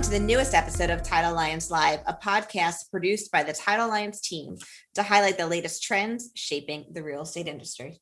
Welcome to the newest episode of Title Alliance Live, a podcast produced by the Title Alliance team to highlight the latest trends shaping the real estate industry.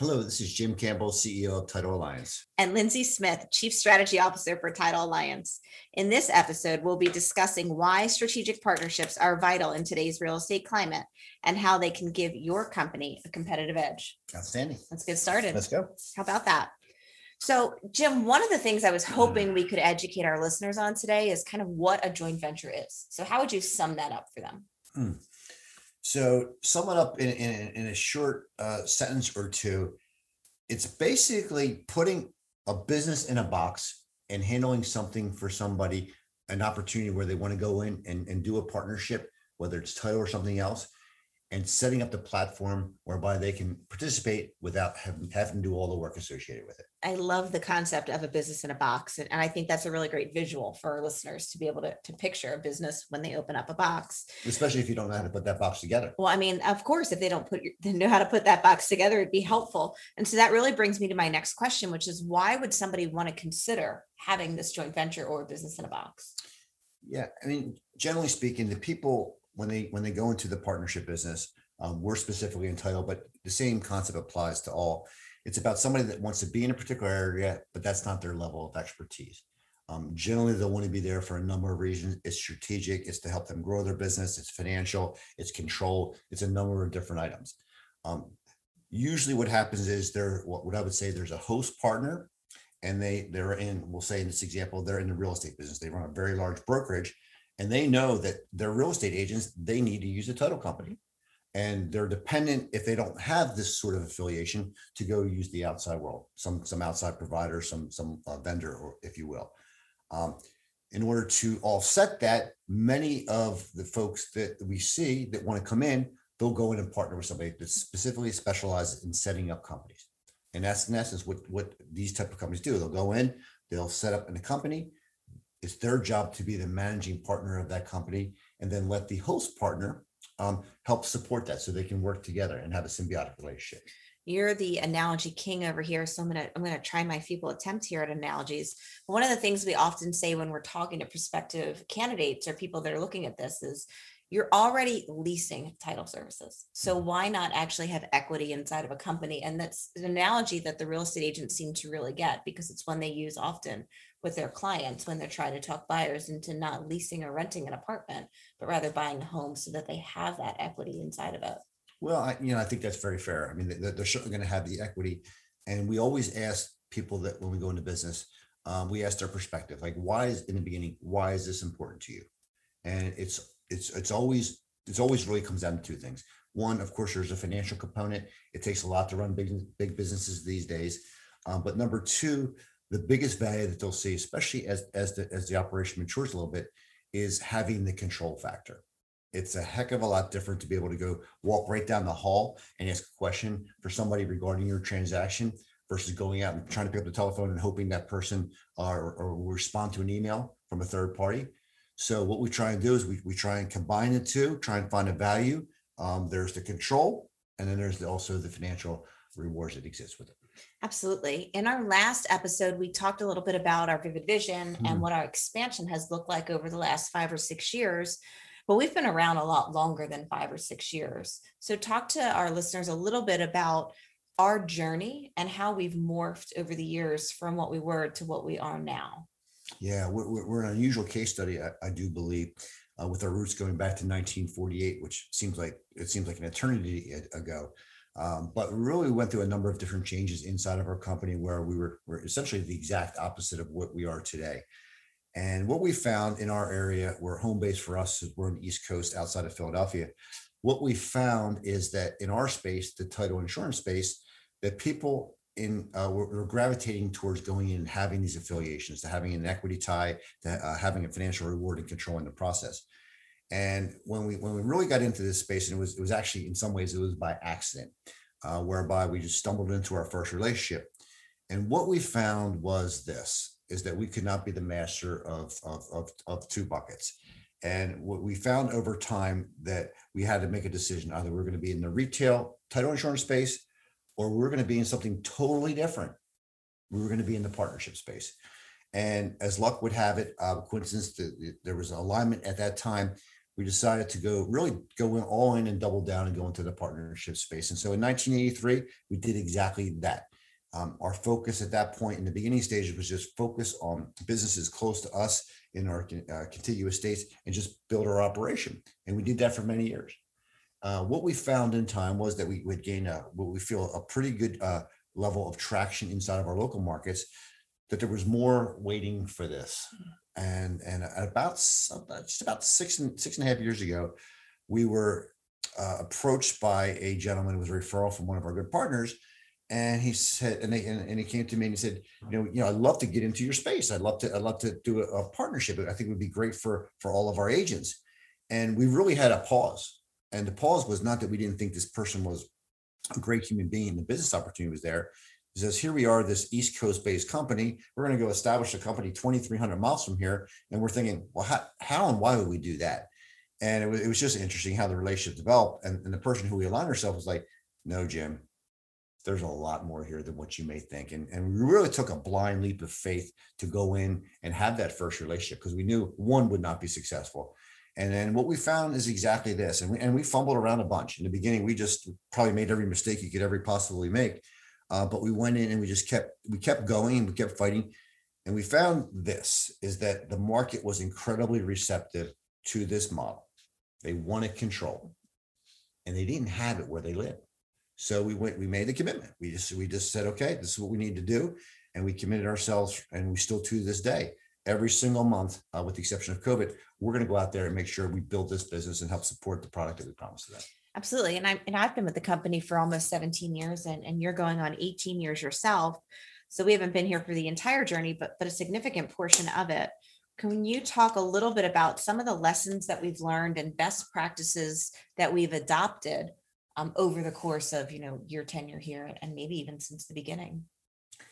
Hello, this is Jim Campbell, CEO of Title Alliance. And Lindsay Smith, Chief Strategy Officer for Title Alliance. In this episode, we'll be discussing why strategic partnerships are vital in today's real estate climate and how they can give your company a competitive edge. Outstanding. Let's get started. Let's go. How about that? So, Jim, one of the things I was hoping we could educate our listeners on today is kind of what a joint venture is. So, how would you sum that up for them? Hmm. So, sum it up in, in, in a short uh, sentence or two. It's basically putting a business in a box and handling something for somebody, an opportunity where they want to go in and, and do a partnership, whether it's title or something else, and setting up the platform whereby they can participate without having, having to do all the work associated with it. I love the concept of a business in a box. And, and I think that's a really great visual for our listeners to be able to, to picture a business when they open up a box. Especially if you don't know how to put that box together. Well, I mean, of course, if they don't put they know how to put that box together, it'd be helpful. And so that really brings me to my next question, which is why would somebody want to consider having this joint venture or business in a box? Yeah, I mean, generally speaking, the people when they when they go into the partnership business, um, we're specifically entitled, but the same concept applies to all. It's about somebody that wants to be in a particular area, but that's not their level of expertise. Um, generally, they'll want to be there for a number of reasons. It's strategic, it's to help them grow their business, it's financial, it's control, it's a number of different items. Um, usually, what happens is there, what, what I would say, there's a host partner, and they they're in. We'll say in this example, they're in the real estate business. They run a very large brokerage, and they know that their real estate agents they need to use a title company. And they're dependent if they don't have this sort of affiliation to go use the outside world some some outside provider some some uh, vendor or if you will. Um, in order to offset that many of the folks that we see that want to come in they'll go in and partner with somebody that specifically specializes in setting up companies. And that's in essence what what these type of companies do. They'll go in they'll set up in a company it's their job to be the managing partner of that company and then let the host partner um, help support that so they can work together and have a symbiotic relationship. You're the analogy king over here, so I'm gonna I'm gonna try my feeble attempt here at analogies. One of the things we often say when we're talking to prospective candidates or people that are looking at this is you're already leasing title services. So mm-hmm. why not actually have equity inside of a company? And that's an analogy that the real estate agents seem to really get because it's one they use often with their clients when they're trying to talk buyers into not leasing or renting an apartment, but rather buying a home so that they have that equity inside of it. Well, I, you know, I think that's very fair. I mean, they're, they're certainly going to have the equity, and we always ask people that when we go into business, um, we ask their perspective, like, why is in the beginning, why is this important to you? And it's it's it's always it's always really comes down to two things. One, of course, there's a financial component. It takes a lot to run big big businesses these days. Um, but number two, the biggest value that they'll see, especially as as the as the operation matures a little bit, is having the control factor. It's a heck of a lot different to be able to go walk right down the hall and ask a question for somebody regarding your transaction versus going out and trying to pick up the telephone and hoping that person uh, or, or respond to an email from a third party. So what we try and do is we, we try and combine the two, try and find a value. Um, there's the control, and then there's the, also the financial rewards that exist with it. Absolutely. In our last episode, we talked a little bit about our vivid vision mm. and what our expansion has looked like over the last five or six years. But we've been around a lot longer than five or six years. So, talk to our listeners a little bit about our journey and how we've morphed over the years from what we were to what we are now. Yeah, we're, we're an unusual case study, I, I do believe, uh, with our roots going back to 1948, which seems like it seems like an eternity ago. Um, but really went through a number of different changes inside of our company where we were, were essentially the exact opposite of what we are today. And what we found in our area, where home base for us is we're on the East Coast outside of Philadelphia. What we found is that in our space, the title insurance space, that people in uh, we're, we're, gravitating towards going in and having these affiliations, to having an equity tie, to uh, having a financial reward and controlling the process. And when we when we really got into this space, and it was it was actually in some ways it was by accident, uh, whereby we just stumbled into our first relationship. And what we found was this: is that we could not be the master of of of, of two buckets. And what we found over time that we had to make a decision: either we're going to be in the retail title insurance space, or we're going to be in something totally different. We were going to be in the partnership space. And as luck would have it, uh, coincidence, there was an alignment at that time. We decided to go really go in all in and double down and go into the partnership space. And so in 1983, we did exactly that. Um, our focus at that point in the beginning stages was just focus on businesses close to us in our uh, contiguous states and just build our operation. And we did that for many years. Uh, what we found in time was that we would gain a what we feel a pretty good uh, level of traction inside of our local markets. That there was more waiting for this, and and about just about six and six and a half years ago, we were uh, approached by a gentleman who was a referral from one of our good partners and he said, and, they, and, and, he came to me and he said, you know, you know, I'd love to get into your space. I'd love to, I'd love to do a, a partnership. I think it would be great for for all of our agents. And we really had a pause. And the pause was not that we didn't think this person was a great human being. The business opportunity was there. He says, here we are, this East Coast based company. We're going to go establish a company 2,300 miles from here. And we're thinking, well, how, how and why would we do that? And it was, it was just interesting how the relationship developed. And, and the person who we aligned ourselves was like, no, Jim, there's a lot more here than what you may think. And, and we really took a blind leap of faith to go in and have that first relationship because we knew one would not be successful. And then what we found is exactly this. And we, and we fumbled around a bunch. In the beginning, we just probably made every mistake you could ever possibly make. Uh, but we went in and we just kept, we kept going and we kept fighting. And we found this is that the market was incredibly receptive to this model. They wanted control and they didn't have it where they live. So we went, we made the commitment. We just, we just said, okay, this is what we need to do. And we committed ourselves and we still to this day, every single month, uh, with the exception of COVID, we're going to go out there and make sure we build this business and help support the product that we promised to them. Absolutely. And I and I've been with the company for almost 17 years and, and you're going on 18 years yourself. So we haven't been here for the entire journey, but but a significant portion of it. Can you talk a little bit about some of the lessons that we've learned and best practices that we've adopted um, over the course of you know your tenure here and maybe even since the beginning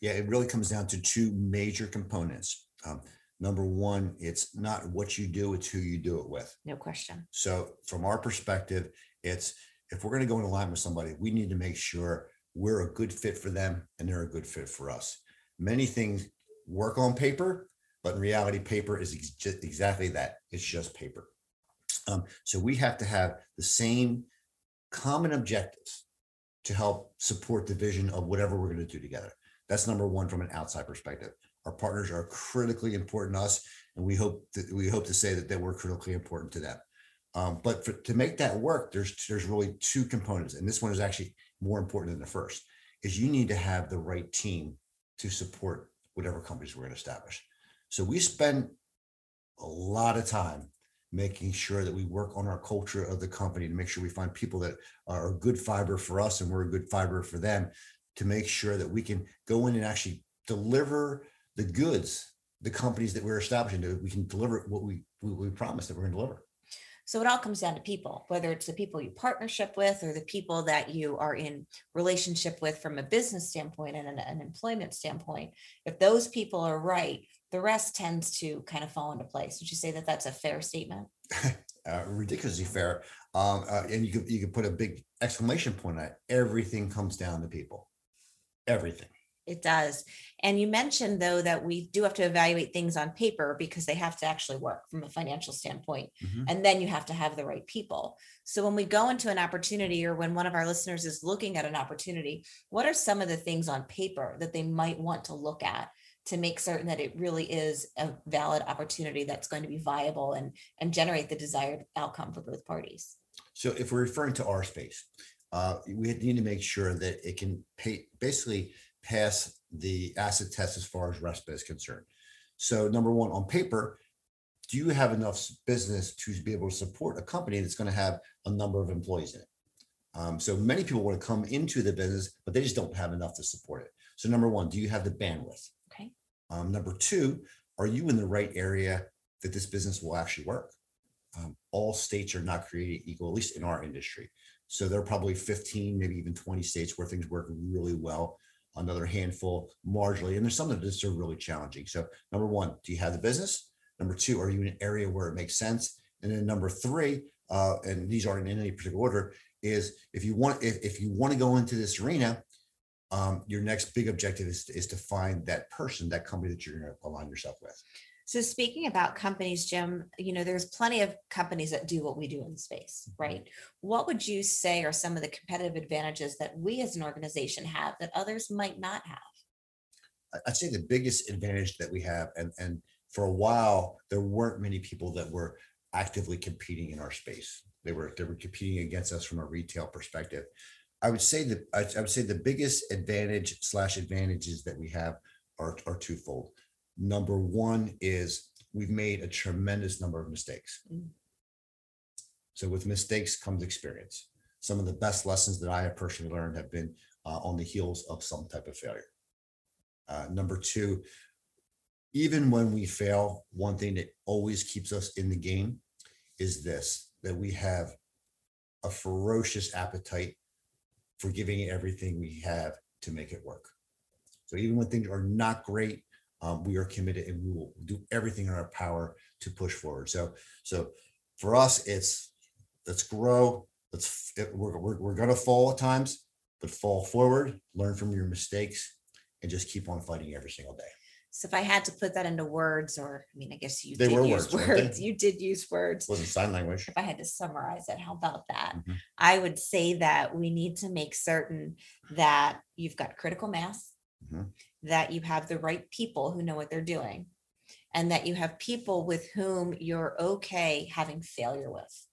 yeah it really comes down to two major components um, number one it's not what you do it's who you do it with no question so from our perspective it's if we're going to go in line with somebody we need to make sure we're a good fit for them and they're a good fit for us many things work on paper but in reality paper is ex- exactly that it's just paper um, so we have to have the same common objectives to help support the vision of whatever we're going to do together. That's number one from an outside perspective. Our partners are critically important to us, and we hope that we hope to say that they were critically important to them. Um, but for, to make that work, there's there's really two components, and this one is actually more important than the first. Is you need to have the right team to support whatever companies we're going to establish. So we spend a lot of time making sure that we work on our culture of the company to make sure we find people that are a good fiber for us and we're a good fiber for them to make sure that we can go in and actually deliver the goods the companies that we're establishing that we can deliver what we we, we promise that we're going to deliver so it all comes down to people whether it's the people you partnership with or the people that you are in relationship with from a business standpoint and an, an employment standpoint if those people are right the rest tends to kind of fall into place. Would you say that that's a fair statement? uh, ridiculously fair. Um, uh, and you could you could put a big exclamation point on it. Everything comes down to people. Everything. It does. And you mentioned though that we do have to evaluate things on paper because they have to actually work from a financial standpoint. Mm-hmm. And then you have to have the right people. So when we go into an opportunity or when one of our listeners is looking at an opportunity, what are some of the things on paper that they might want to look at to make certain that it really is a valid opportunity that's going to be viable and and generate the desired outcome for both parties so if we're referring to our space uh, we need to make sure that it can pay basically pass the acid test as far as RESPA is concerned so number one on paper do you have enough business to be able to support a company that's going to have a number of employees in it um, so many people want to come into the business but they just don't have enough to support it so number one do you have the bandwidth um, number two, are you in the right area that this business will actually work? Um, all states are not created equal, at least in our industry. So there are probably 15, maybe even 20 states where things work really well. Another handful marginally, and there's some that just are really challenging. So number one, do you have the business? Number two, are you in an area where it makes sense? And then number three, uh, and these aren't in any particular order, is if you want if, if you want to go into this arena, um, your next big objective is, is to find that person, that company that you're going to align yourself with. So speaking about companies, Jim, you know, there's plenty of companies that do what we do in the space, Mm-hmm. right? What would you say are some of the competitive advantages that we as an organization have that others might not have? I'd say the biggest advantage that we have, and, and for a while, there weren't many people that were actively competing in our space. They were, they were competing against us from a retail perspective. I would say that, I I would say the biggest advantage slash advantages that we have are, are twofold. Number one is we've made a tremendous number of mistakes. Mm. So with mistakes comes experience. Some of the best lessons that I have personally learned have been uh, on the heels of some type of failure. Uh, number two, even when we fail, one thing that always keeps us in the game is this that we have a ferocious appetite for giving everything we have to make it work. So even when things are not great, um, we are committed and we will do everything in our power to push forward. So, so for us, it's let's grow. Let's it, we're, we're, we're gonna fall at times, but fall forward, learn from your mistakes, and just keep on fighting every single day. So if I had to put that into words, or I mean, I guess you They did were use words, words. You did use words. Wasn't sign language. If I had to summarize it, how about that? Mhm. I would say that we need to make certain that you've got critical mass, Mhm. That you have the right people who know what they're doing, and that you have people with whom you're okay having failure with.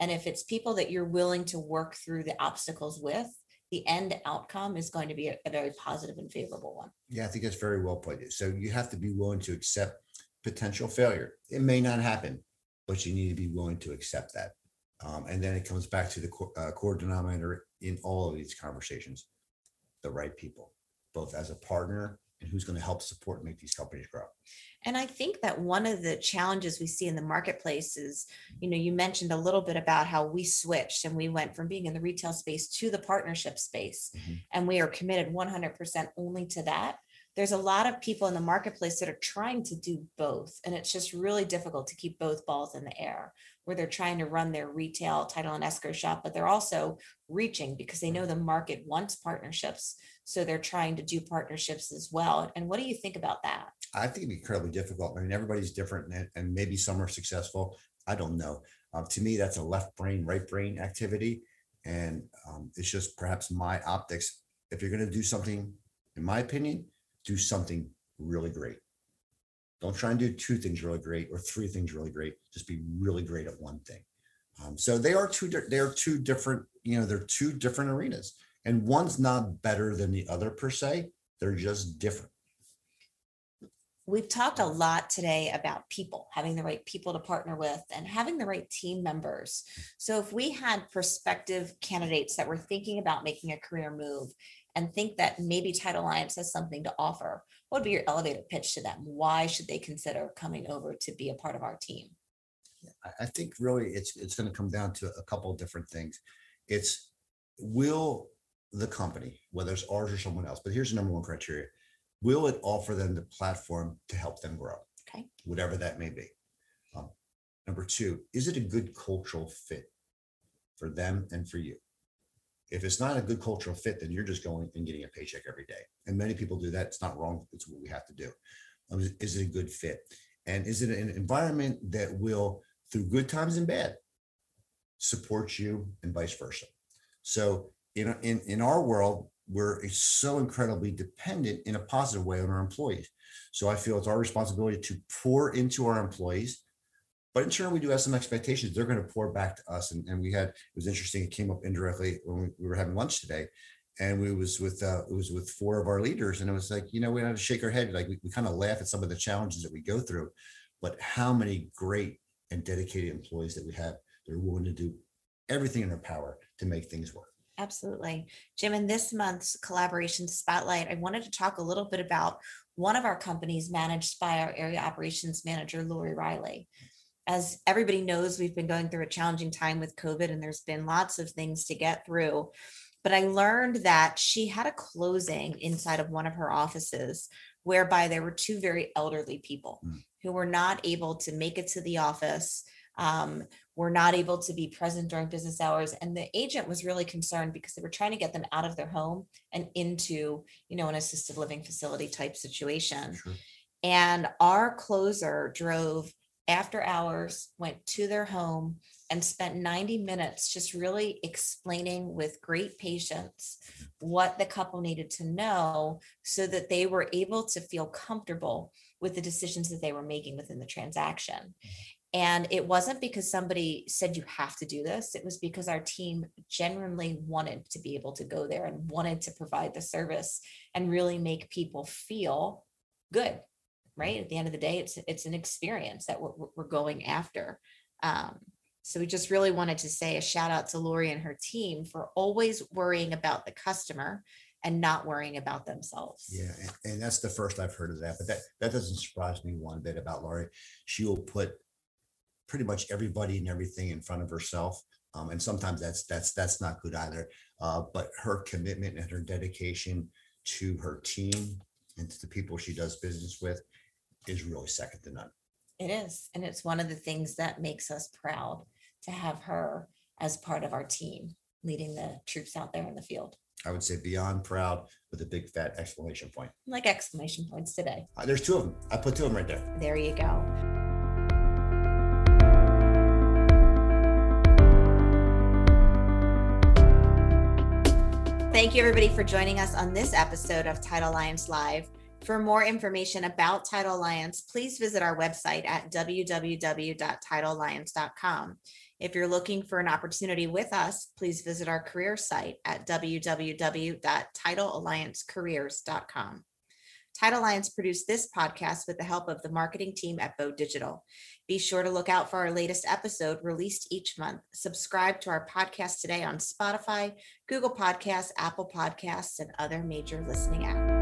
And if it's people that you're willing to work through the obstacles with, the end outcome is going to be a, a very positive and favorable one. Yeah, I think that's very well put. So you have to be willing to accept potential failure. It may not happen, but you need to be willing to accept that. Um, and then it comes back to the uh, core denominator in all of these conversations: the right people, both as a partner and who's going to help support and make these companies grow. And I think that one of the challenges we see in the marketplace is, you know, you mentioned a little bit about how we switched and we went from being in the retail space to the partnership space. Mhm. And we are committed 100% only to that. There's a lot of people in the marketplace that are trying to do both. And it's just really difficult to keep both balls in the air where they're trying to run their retail title and escrow shop, but they're also reaching because they know the market wants partnerships. So they're trying to do partnerships as well. And what do you think about that? I think it'd be incredibly difficult. I mean, everybody's different and, maybe some are successful. I don't know. Uh, to me, that's a left brain, right brain activity. And um, it's just perhaps my optics. If you're going to do something, in my opinion, do something really great. Don't try and do two things really great or three things really great. Just be really great at one thing. Um, so they are two. They are two different. You know, they're two different arenas, and one's not better than the other per se. They're just different. We've talked a lot today about people, having the right people to partner with and having the right team members. So if we had prospective candidates that were thinking about making a career move and think that maybe Title Alliance has something to offer, what would be your elevator pitch to them? Why should they consider coming over to be a part of our team? I, I think really it's, it's going to come down to a couple of different things. It's will the company, whether it's ours or someone else, but here's the number one criteria. Will it offer them the platform to help them grow? Okay. Whatever that may be. Um, Number two, is it a good cultural fit for them and for you? If it's not a good cultural fit, then you're just going and getting a paycheck every day. And many people do that. It's not wrong. It's what we have to do. Um, is- it a good fit? And is it an environment that will, through good times and bad, support you and vice versa? So in, in, in our world, we're so incredibly dependent in a positive way on our employees. So I feel it's our responsibility to pour into our employees. But in turn, we do have some expectations. They're going to pour back to us. And, and we had, it was interesting, it came up indirectly when we, we were having lunch today. And we was with, uh, it was with four of our leaders. And it was like, you know, we had to shake our head. Like we, we kind of laugh at some of the challenges that we go through. But how many great and dedicated employees that we have that are willing to do everything in their power to make things work. Absolutely. Jim, in this month's collaboration spotlight, I wanted to talk a little bit about one of our companies managed by our area operations manager, Lori Riley. As everybody knows, we've been going through a challenging time with COVID and there's been lots of things to get through. But I learned that she had a closing inside of one of her offices whereby there were two very elderly people Mm. who were not able to make it to the office um, were not able to be present during business hours. And the agent was really concerned because they were trying to get them out of their home and into, you know, an assisted living facility type situation. Sure. And our closer drove after hours, went to their home and spent 90 minutes just really explaining with great patience what the couple needed to know so that they were able to feel comfortable with the decisions that they were making within the transaction. And it wasn't because somebody said you have to do this. It was because our team genuinely wanted to be able to go there and wanted to provide the service and really make people feel good. Right. At the end of the day, it's it's an experience that we're, we're going after. Um, so we just really wanted to say a shout out to Lori and her team for always worrying about the customer and not worrying about themselves. Yeah, and, and that's the first I've heard of that, but that, that doesn't surprise me one bit about Lori. She will put pretty much everybody and everything in front of herself. Um, and sometimes that's, that's, that's not good either. Uh, but her commitment and her dedication to her team and to the people she does business with is really second to none. It is. And it's one of the things that makes us proud to have her as part of our team leading the troops out there in the field. I would say beyond proud with a big fat exclamation point. Like exclamation points today. Uh, there's two of them. I put two of them right there. There you go. Thank you, everybody, for joining us on this episode of Title Alliance Live. For more information about Title Alliance, please visit our website at www.titlealliance.com. If you're looking for an opportunity with us, please visit our career site at www.titlealliancecareers.com. Title Alliance produced this podcast with the help of the marketing team at Bo Digital. Be sure to look out for our latest episode released each month. Subscribe to our podcast today on Spotify, Google Podcasts, Apple Podcasts, and other major listening apps.